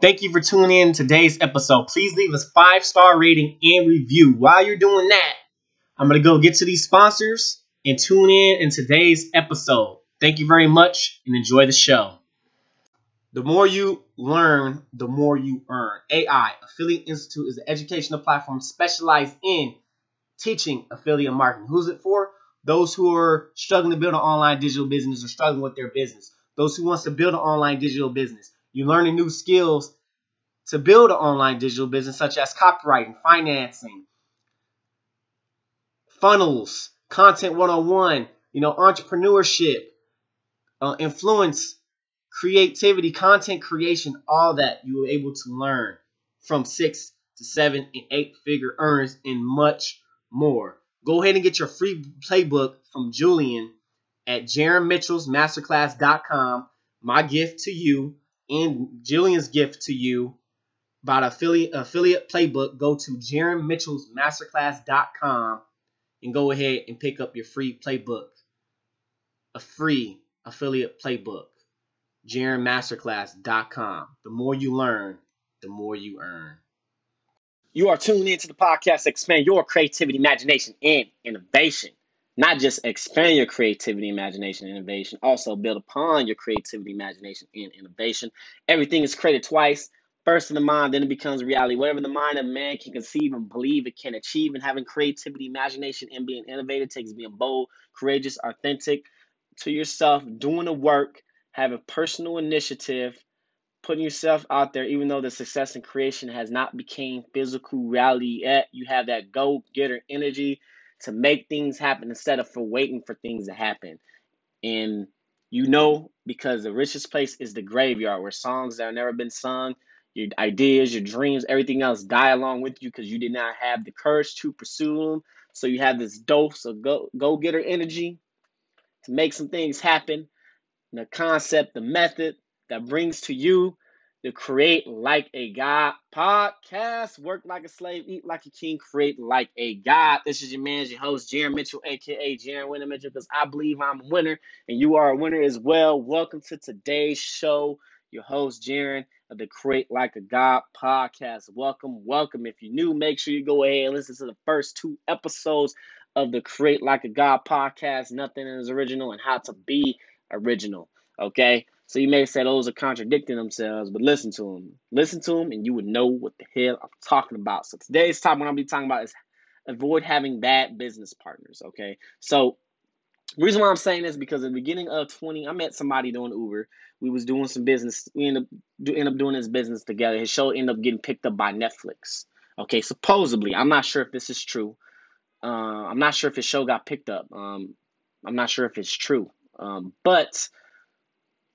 Thank you for tuning in today's episode. Please leave us five star rating and review. While you're doing that, I'm gonna go get to these sponsors and tune in in today's episode. Thank you very much and enjoy the show. The more you learn, the more you earn. AI Affiliate Institute is an educational platform specialized in teaching affiliate marketing. Who's it for? Those who are struggling to build an online digital business or struggling with their business. Those who wants to build an online digital business you're learning new skills to build an online digital business, such as copywriting, financing, funnels, content 101, you know, entrepreneurship, uh, influence, creativity, content creation, all that you were able to learn from six to seven and eight figure earners and much more. Go ahead and get your free playbook from Julian at jaronmitchellsmasterclass.com. My gift to you and Jillian's gift to you about affiliate affiliate playbook, go to jaronmitchellsmasterclass.com and go ahead and pick up your free playbook. A free affiliate playbook. jaronmasterclass.com. The more you learn, the more you earn. You are tuned into the podcast Expand Your Creativity, Imagination, and Innovation not just expand your creativity, imagination, innovation, also build upon your creativity, imagination, and innovation. Everything is created twice. First in the mind, then it becomes reality. Whatever the mind of man can conceive and believe it can achieve, and having creativity, imagination, and being innovative takes being bold, courageous, authentic to yourself, doing the work, having personal initiative, putting yourself out there, even though the success and creation has not became physical reality yet. You have that go-getter energy to make things happen instead of for waiting for things to happen. And you know, because the richest place is the graveyard where songs that have never been sung, your ideas, your dreams, everything else die along with you because you did not have the courage to pursue them. So you have this dose of go go getter energy to make some things happen. The concept, the method that brings to you the Create Like a God podcast. Work like a slave, eat like a king, create like a God. This is your man, your host, Jaron Mitchell, aka Jaron Winner Mitchell, because I believe I'm a winner and you are a winner as well. Welcome to today's show. Your host, Jaron of the Create Like a God podcast. Welcome, welcome. If you're new, make sure you go ahead and listen to the first two episodes of the Create Like a God podcast. Nothing is original and how to be original. Okay. So you may say those are contradicting themselves, but listen to them. Listen to them, and you would know what the hell I'm talking about. So today's topic I'm gonna be talking about is avoid having bad business partners. Okay, so reason why I'm saying this because at the beginning of 20, I met somebody doing Uber. We was doing some business. We ended up do, end up doing this business together. His show ended up getting picked up by Netflix. Okay, supposedly, I'm not sure if this is true. Uh, I'm not sure if his show got picked up. Um, I'm not sure if it's true. Um, but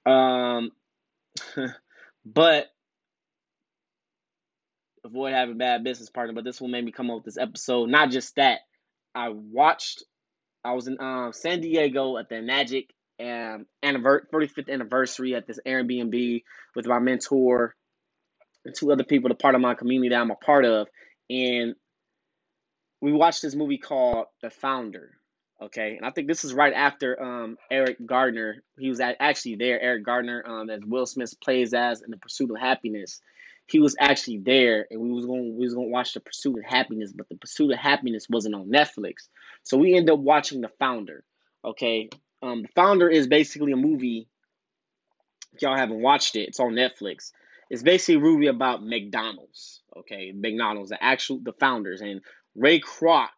um, but avoid having bad business partner. But this will make me come up with this episode. Not just that, I watched. I was in um, San Diego at the Magic um, anniversary, 35th anniversary at this Airbnb with my mentor and two other people, the part of my community that I'm a part of, and we watched this movie called The Founder. Okay, and I think this is right after um, Eric Gardner. He was actually there. Eric Gardner, um, as Will Smith plays as in the Pursuit of Happiness, he was actually there, and we was going we was going to watch the Pursuit of Happiness, but the Pursuit of Happiness wasn't on Netflix, so we ended up watching The Founder. Okay, um, The Founder is basically a movie. Y'all haven't watched it, it's on Netflix. It's basically a movie about McDonald's. Okay, McDonald's, the actual the founders, and Ray Kroc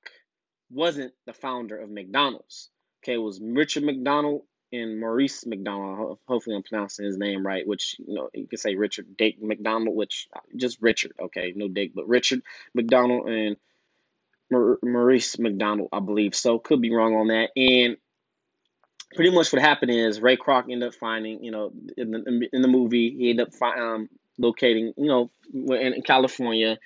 wasn't the founder of McDonald's. Okay, it was Richard McDonald and Maurice McDonald. Hopefully, I'm pronouncing his name right. Which you know you can say Richard Dick McDonald, which uh, just Richard. Okay, no Dick, but Richard McDonald and Maurice McDonald, I believe. So could be wrong on that. And pretty much what happened is Ray Kroc ended up finding, you know, in the in the movie, he ended up um, locating, you know, in, in California,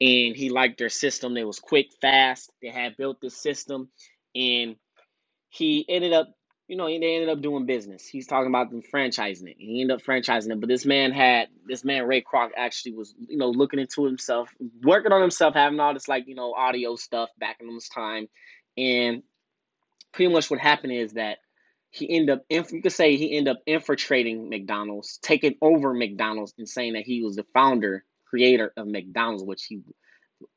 and he liked their system. It was quick, fast. They had built this system, and he ended up, you know, they ended up doing business. He's talking about them franchising it. He ended up franchising it, but this man had this man Ray Kroc actually was, you know, looking into himself, working on himself, having all this like you know audio stuff back in his time, and pretty much what happened is that he ended up you could say he ended up infiltrating McDonald's, taking over McDonald's, and saying that he was the founder, creator of McDonald's, which he,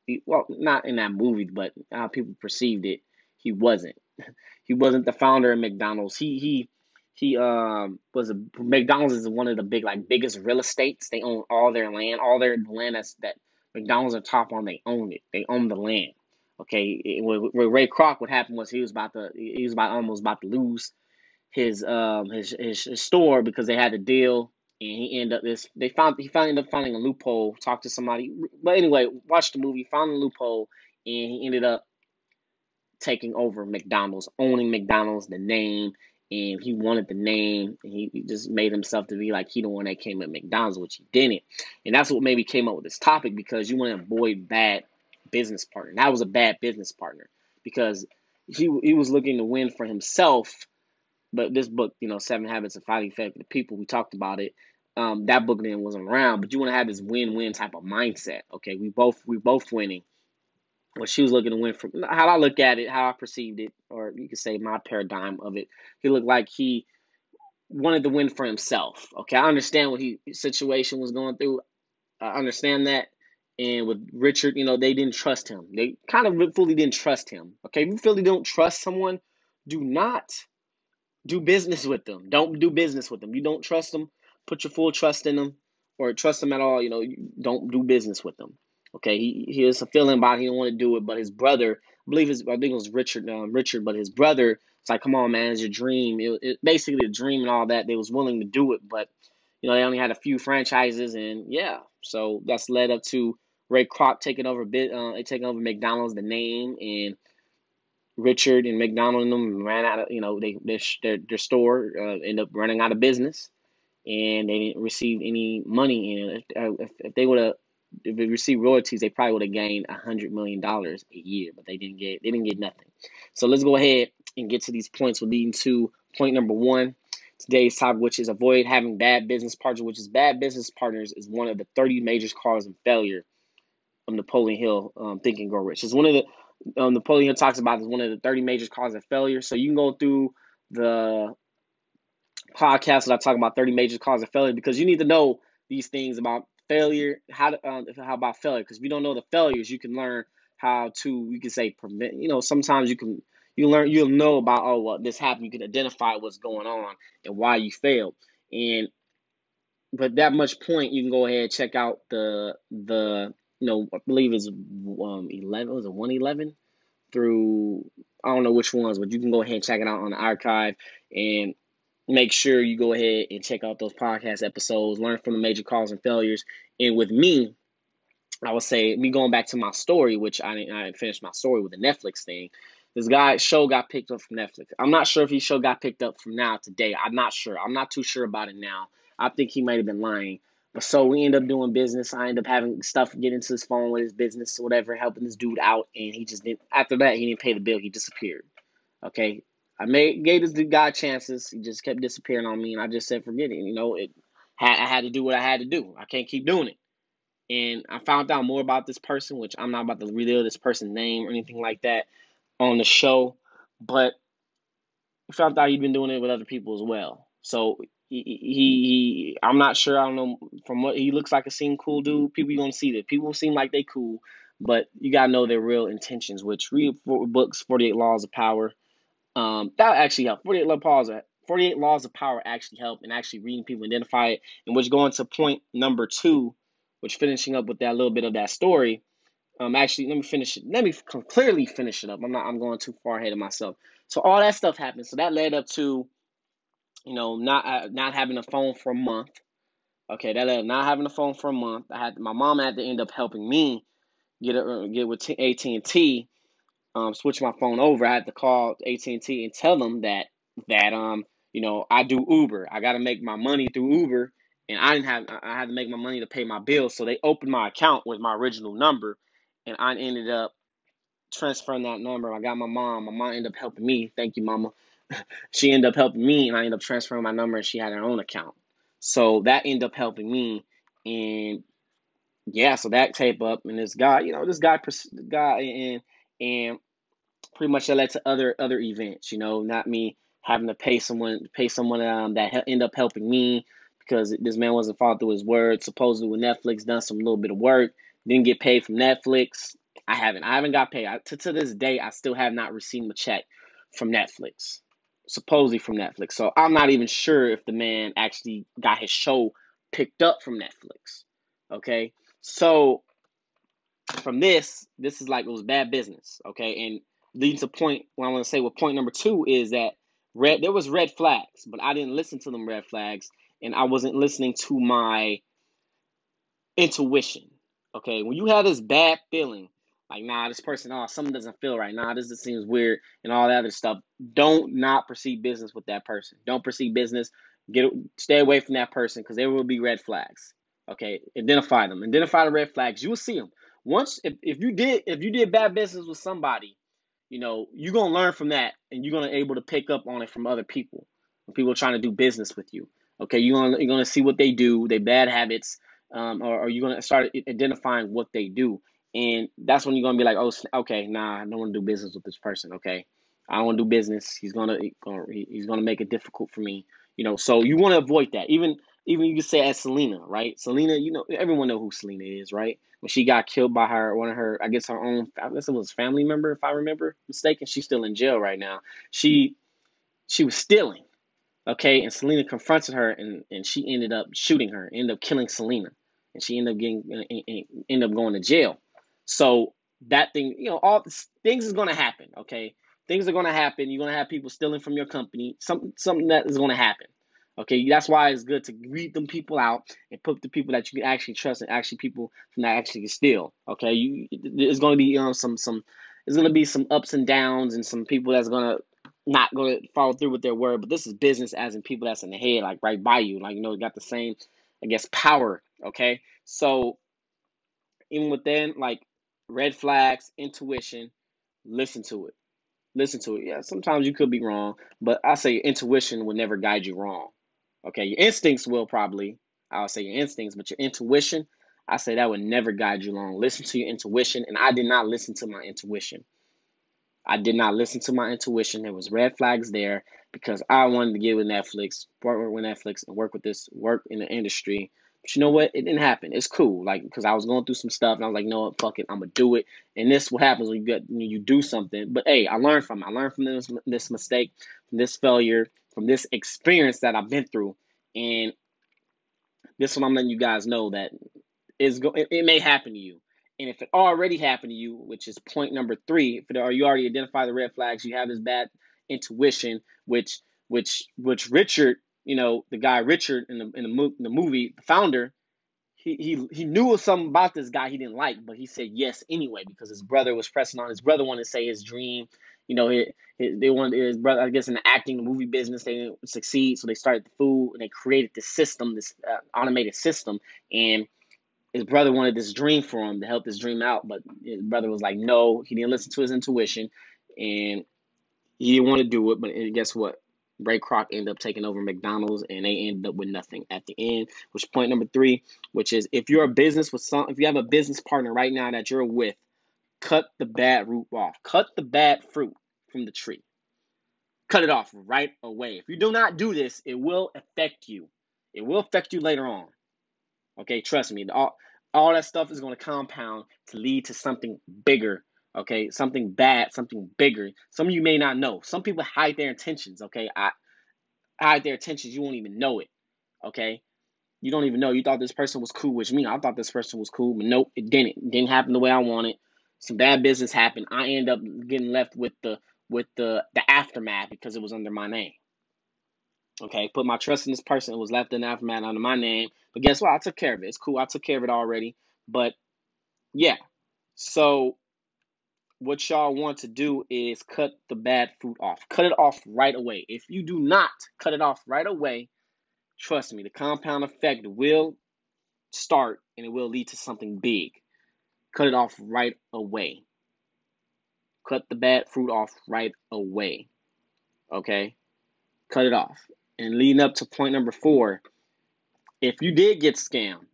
he well, not in that movie, but how people perceived it, he wasn't. He wasn't the founder of McDonald's. He he he um was a McDonald's is one of the big like biggest real estates. They own all their land, all their land that's that McDonald's are top on. They own it. They own the land. Okay, it, with, with Ray Kroc, what happened was he was about to he was about almost about to lose his um his, his, his store because they had a deal and he ended up this they found he found ended up finding a loophole talked to somebody. But anyway watched the movie found a loophole and he ended up taking over mcdonald's owning mcdonald's the name and he wanted the name and he, he just made himself to be like he the one that came at mcdonald's which he didn't. And that's what maybe came up with this topic because you want to avoid bad business partner. That was a bad business partner because he, he was looking to win for himself but this book, you know, Seven Habits of Highly Effective People, we talked about it. Um, that book then wasn't around, but you want to have this win-win type of mindset. Okay, we both we both winning. Well, she was looking to win from how I look at it, how I perceived it, or you could say my paradigm of it. He looked like he wanted to win for himself. Okay, I understand what he situation was going through. I understand that. And with Richard, you know, they didn't trust him. They kind of fully didn't trust him. Okay, if you fully don't trust someone, do not do business with them. Don't do business with them. You don't trust them, put your full trust in them, or trust them at all. You know, don't do business with them. Okay, he he has a feeling about it, he don't want to do it, but his brother, I believe his, I think it was Richard, um, Richard, but his brother, it's like, come on, man, it's your dream. It, it basically a dream and all that. They was willing to do it, but you know they only had a few franchises, and yeah, so that's led up to Ray Kroc taking over bit, uh, taking over McDonald's, the name, and Richard and McDonald and them ran out of, you know, they their their store uh, ended up running out of business, and they didn't receive any money. And if, uh, if, if they would have if they received royalties, they probably would have gained a hundred million dollars a year, but they didn't get they didn't get nothing. So let's go ahead and get to these points. We're leading to point number one. Today's topic, which is avoid having bad business partners, which is bad business partners is one of the 30 major causes of failure of Napoleon Hill um, Think and Grow Rich. It's one of the um, Napoleon talks about as one of the 30 major causes of failure. So you can go through the podcast that I talk about 30 major causes of failure because you need to know these things about failure, how to, um, how about failure? Because if you don't know the failures, you can learn how to, you can say prevent, you know, sometimes you can, you learn, you'll know about, oh, well, this happened. You can identify what's going on and why you failed. And, but that much point, you can go ahead and check out the, the, you know, I believe it's um, 11, was it 111 through, I don't know which ones, but you can go ahead and check it out on the archive and make sure you go ahead and check out those podcast episodes, learn from the major calls and failures. And with me, I would say, me going back to my story, which I didn't, I didn't finish my story with the Netflix thing. This guy show got picked up from Netflix. I'm not sure if he show got picked up from now today. I'm not sure. I'm not too sure about it now. I think he might have been lying. So we end up doing business. I end up having stuff get into his phone with his business or whatever, helping this dude out, and he just didn't. After that, he didn't pay the bill. He disappeared. Okay, I made gave this dude guy chances. He just kept disappearing on me, and I just said, forget it. You know, it had I had to do what I had to do. I can't keep doing it. And I found out more about this person, which I'm not about to reveal this person's name or anything like that on the show, but I found out he'd been doing it with other people as well. So he, he, I'm not sure. I don't know from what he looks like. A seem cool dude. People you gonna see that people seem like they cool, but you gotta know their real intentions. Which read books, Forty Eight Laws of Power. Um, that actually help. Forty Eight Laws. 48 Laws of Power actually help and actually reading people identify it. And which going to point number two, which finishing up with that little bit of that story. Um, actually, let me finish it. Let me clearly finish it up. I'm not. I'm going too far ahead of myself. So all that stuff happened. So that led up to you know, not uh, not having a phone for a month. Okay, that uh, not having a phone for a month. I had my mom had to end up helping me get a, get with AT and T, um, switch my phone over. I had to call AT and T and tell them that that um you know I do Uber. I got to make my money through Uber, and I didn't have I had to make my money to pay my bills. So they opened my account with my original number, and I ended up transferring that number. I got my mom. My mom ended up helping me. Thank you, mama she ended up helping me, and I ended up transferring my number, and she had her own account. So that ended up helping me, and yeah, so that tape up, and this guy, you know, this guy, guy, and and pretty much that led to other other events. You know, not me having to pay someone pay someone um, that end up helping me because this man wasn't following through his word. Supposedly with Netflix, done some little bit of work, didn't get paid from Netflix. I haven't. I haven't got paid. I, to, to this day, I still have not received a check from Netflix, supposedly from Netflix. So I'm not even sure if the man actually got his show picked up from Netflix. Okay, so from this, this is like it was bad business. Okay, and leads to point. What I want to say with point number two is that red there was red flags, but I didn't listen to them red flags, and I wasn't listening to my intuition. Okay, when you have this bad feeling, like nah, this person, oh, something doesn't feel right. Nah, this just seems weird, and all that other stuff. Don't not proceed business with that person. Don't proceed business. Get stay away from that person because there will be red flags. Okay, identify them. Identify the red flags. You will see them once. If, if you did if you did bad business with somebody, you know you're gonna learn from that, and you're gonna able to pick up on it from other people. When people trying to do business with you. Okay, you're gonna you're gonna see what they do, their bad habits, um, or, or you're gonna start identifying what they do, and that's when you're gonna be like, oh, okay, nah, I don't want to do business with this person. Okay, I don't want to do business. He's gonna he's gonna make it difficult for me. You know, so you want to avoid that. Even even you could say as Selena, right? Selena, you know, everyone know who Selena is, right? When she got killed by her one of her, I guess her own, I guess it was family member, if I remember mistaken. She's still in jail right now. She she was stealing, okay, and Selena confronted her, and and she ended up shooting her, ended up killing Selena, and she ended up getting ended up going to jail. So that thing, you know, all things is gonna happen, okay things are going to happen. You're going to have people stealing from your company. Some, something that is going to happen. Okay, that's why it's good to read them people out and put the people that you can actually trust and actually people from that actually steal. Okay, you there's going to be um some some there's going to be some ups and downs and some people that's going to not going to follow through with their word. But this is business, as in people that's in the head, like right by you, like you know, got the same, I guess, power. Okay, so even within like red flags, intuition, listen to it listen to it. Yeah, sometimes you could be wrong, but I say intuition will never guide you wrong. Okay, your instincts will probably. I'll say your instincts, but your intuition, I say that would never guide you wrong. Listen to your intuition, and I did not listen to my intuition. I did not listen to my intuition. There was red flags there because I wanted to get with Netflix, work with Netflix, and work with this work in the industry but you know what? It didn't happen. It's cool. Like, because I was going through some stuff and I was like, no? Fuck it. I'm going to do it. And this what happens when you get when you do something. But hey, I learned from it. I learned from this, this mistake, from this failure, from this experience that I've been through. And this is what I'm letting you guys know that is go- it, it may happen to you. And if it already happened to you, which is point number three, if it, or you already identify the red flags, you have this bad intuition, which which which Richard you know, the guy Richard in the in the, mo- in the movie, the founder, he, he he knew something about this guy he didn't like, but he said yes anyway because his brother was pressing on. His brother wanted to say his dream. You know, he, they wanted his brother. I guess in the acting, the movie business, they didn't succeed, so they started the food and they created this system, this uh, automated system, and his brother wanted this dream for him to help his dream out, but his brother was like, no, he didn't listen to his intuition, and he didn't want to do it. But guess what? Ray Kroc ended up taking over McDonald's and they ended up with nothing at the end. Which point number three, which is if you're a business with some, if you have a business partner right now that you're with, cut the bad root off. Cut the bad fruit from the tree. Cut it off right away. If you do not do this, it will affect you. It will affect you later on. Okay, trust me. All, all that stuff is going to compound to lead to something bigger okay? Something bad something bigger. Some of you may not know. Some people hide their intentions okay? I hide their intentions. You won't even know it okay? You don't even know. You thought this person was cool with me. I thought this person was cool but nope it didn't. It didn't happen the way i wanted. Some bad business happened. I end up getting left with the with the the aftermath because it was under my name okay? Put my trust in this person. It was left in the aftermath under my name. But guess what? I took care of it. It's cool. I took care of it already. But yeah. So what y'all want to do is cut the bad fruit off. Cut it off right away. If you do not cut it off right away, trust me, the compound effect will start and it will lead to something big. Cut it off right away. Cut the bad fruit off right away. Okay? Cut it off. And leading up to point number four, if you did get scammed,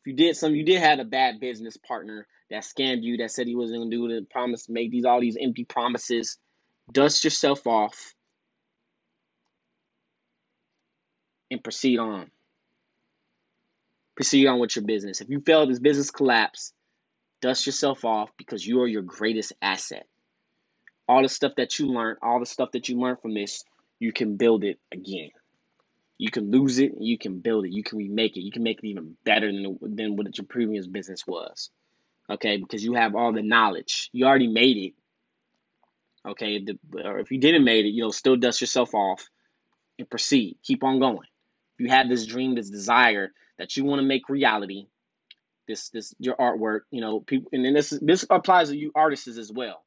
if you did some, you did have a bad business partner that scammed you, that said he wasn't gonna do it, promise, make these all these empty promises. Dust yourself off. and proceed on. Proceed on with your business. If you fail this business collapse, dust yourself off because you are your greatest asset. All the stuff that you learned, all the stuff that you learned from this, you can build it again. You can lose it, you can build it, you can remake it, you can make it even better than, than what your previous business was. Okay, because you have all the knowledge. You already made it. Okay, the, or if you didn't made it, you know, still dust yourself off and proceed. Keep on going. You have this dream, this desire that you want to make reality, this this your artwork, you know, people, and then this this applies to you artists as well.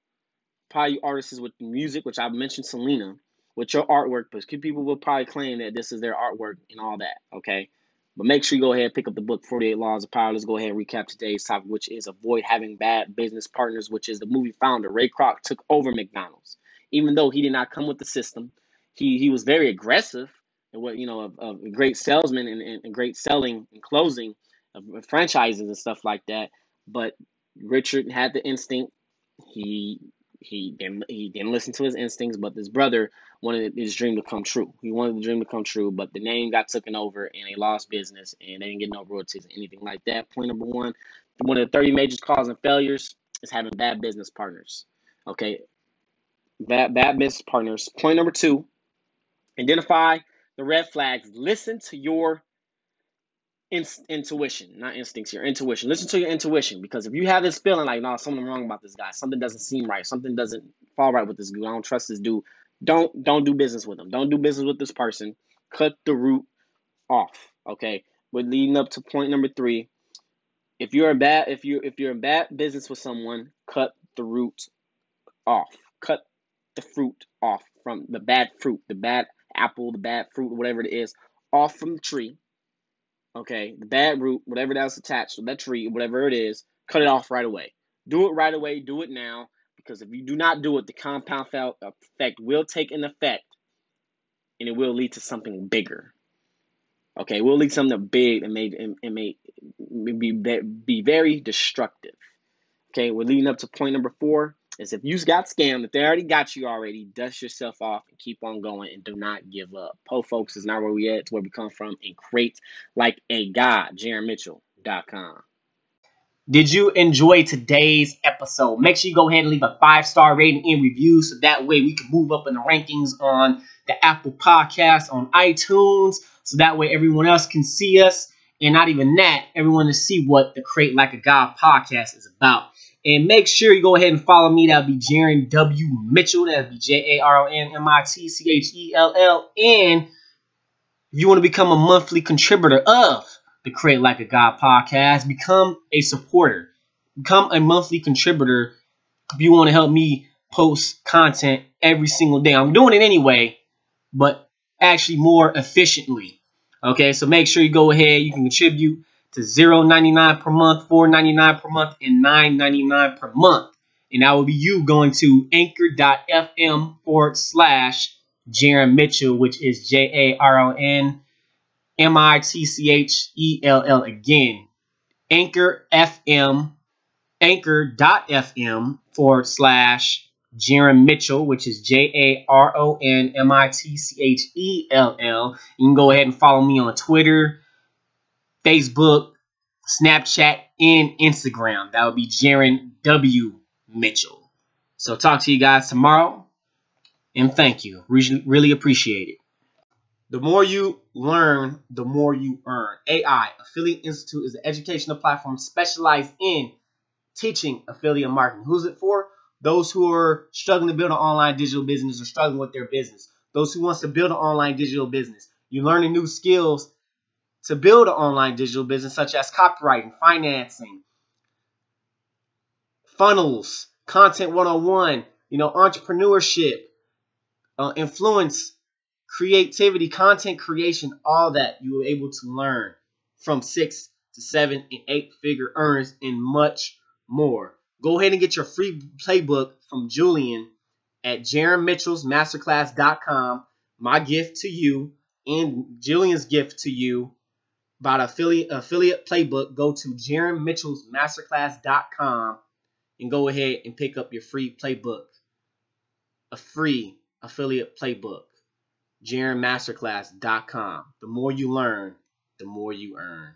Probably you artists with music, which I've mentioned Selena, with your artwork, but people will probably claim that this is their artwork and all that. Okay, but make sure you go ahead and pick up the book 48 Laws of Power. Let's go ahead and recap today's topic, which is avoid having bad business partners, which is the movie founder. Ray Kroc took over McDonald's. Even though he did not come with the system, he, he was very aggressive and what you know a, a great salesman and, and, and, great selling and closing of franchises and stuff like that. But Richard had the instinct. He he didn't he didn't listen to his instincts, but his brother wanted his dream to come true. He wanted the dream to come true, but the name got taken over and they lost business and they didn't get no royalties or anything like that. Point number one, one of the 30 major causes of failures is having bad business partners. Okay. Bad bad business partners. Point number two, identify the red flags. Listen to your in- intuition, not instincts, your intuition. Listen to your intuition because if you have this feeling like, no, something wrong about this guy, something doesn't seem right, something doesn't fall right with this dude, I don't trust this dude, don't don't do business with him. Don't do business with this person. Cut the root off. Okay. We're leading up to point number three. If you're a bad if you if you're in bad business with someone, cut the root off. Cut the fruit off from the bad fruit, the bad apple, the bad fruit, whatever it is, off from the tree okay, the bad root, whatever that's attached to that tree, whatever it is, cut it off right away. Do it right away. Do it now. Because if you do not do it, the compound uh, effect will take an effect and it will lead to something bigger. Okay, it will lead to something big and may, it may be, be very destructive. Okay, we're leading up to point number four is if you got scammed, if they already got you already, dust yourself off and keep on going and do not give up. Po folks is not where we at, it's where we come from and create like a god. JaronMitchell.com. Did you enjoy today's episode? Make sure you go ahead and leave a five star rating and review so that way we can move up in the rankings on the Apple Podcast, on iTunes, so that way everyone else can see us. And not even that, everyone to see what the Create Like a God podcast is about. And make sure you go ahead and follow me. That'll be Jaron W. Mitchell. That'll be J A R O N M I T C H E L L. And you want to become a monthly contributor of the Create Like a God podcast, become a supporter. Become a monthly contributor if you want to help me post content every single day. I'm doing it anyway, but actually more efficiently. Okay, so make sure you go ahead. You can contribute to 0.99 per month, $4.99 per month, and $9.99 per month. And that will be you going to anchor.fm forward slash Jaron Mitchell, which is J A R O N M I T C H E L L again. Anchor FM, anchor.fm forward slash Jaron Mitchell, which is J A R O N M I T C H E L L. You can go ahead and follow me on Twitter, Facebook, Snapchat, and Instagram. That would be Jaron W. Mitchell. So talk to you guys tomorrow. And thank you. Really, appreciate it. The more you learn, the more you earn. AI, Affiliate Institute, is an educational platform specialized in teaching affiliate marketing. Who's it for? Those who are struggling to build an online digital business or struggling with their business. Those who wants to build an online digital business. You're learning new skills to build an online digital business such as copywriting, financing, funnels, content 101, you know, entrepreneurship, uh, influence, creativity, content creation, all that you were able to learn from six to seven and eight figure earners and much more. Go ahead and get your free playbook from Julian at JaronMitchellsMasterclass.com. My gift to you and Julian's gift to you about affiliate affiliate playbook, go to JaronMitchellsMasterclass.com and go ahead and pick up your free playbook. A free affiliate playbook. JaronMasterclass.com. The more you learn, the more you earn.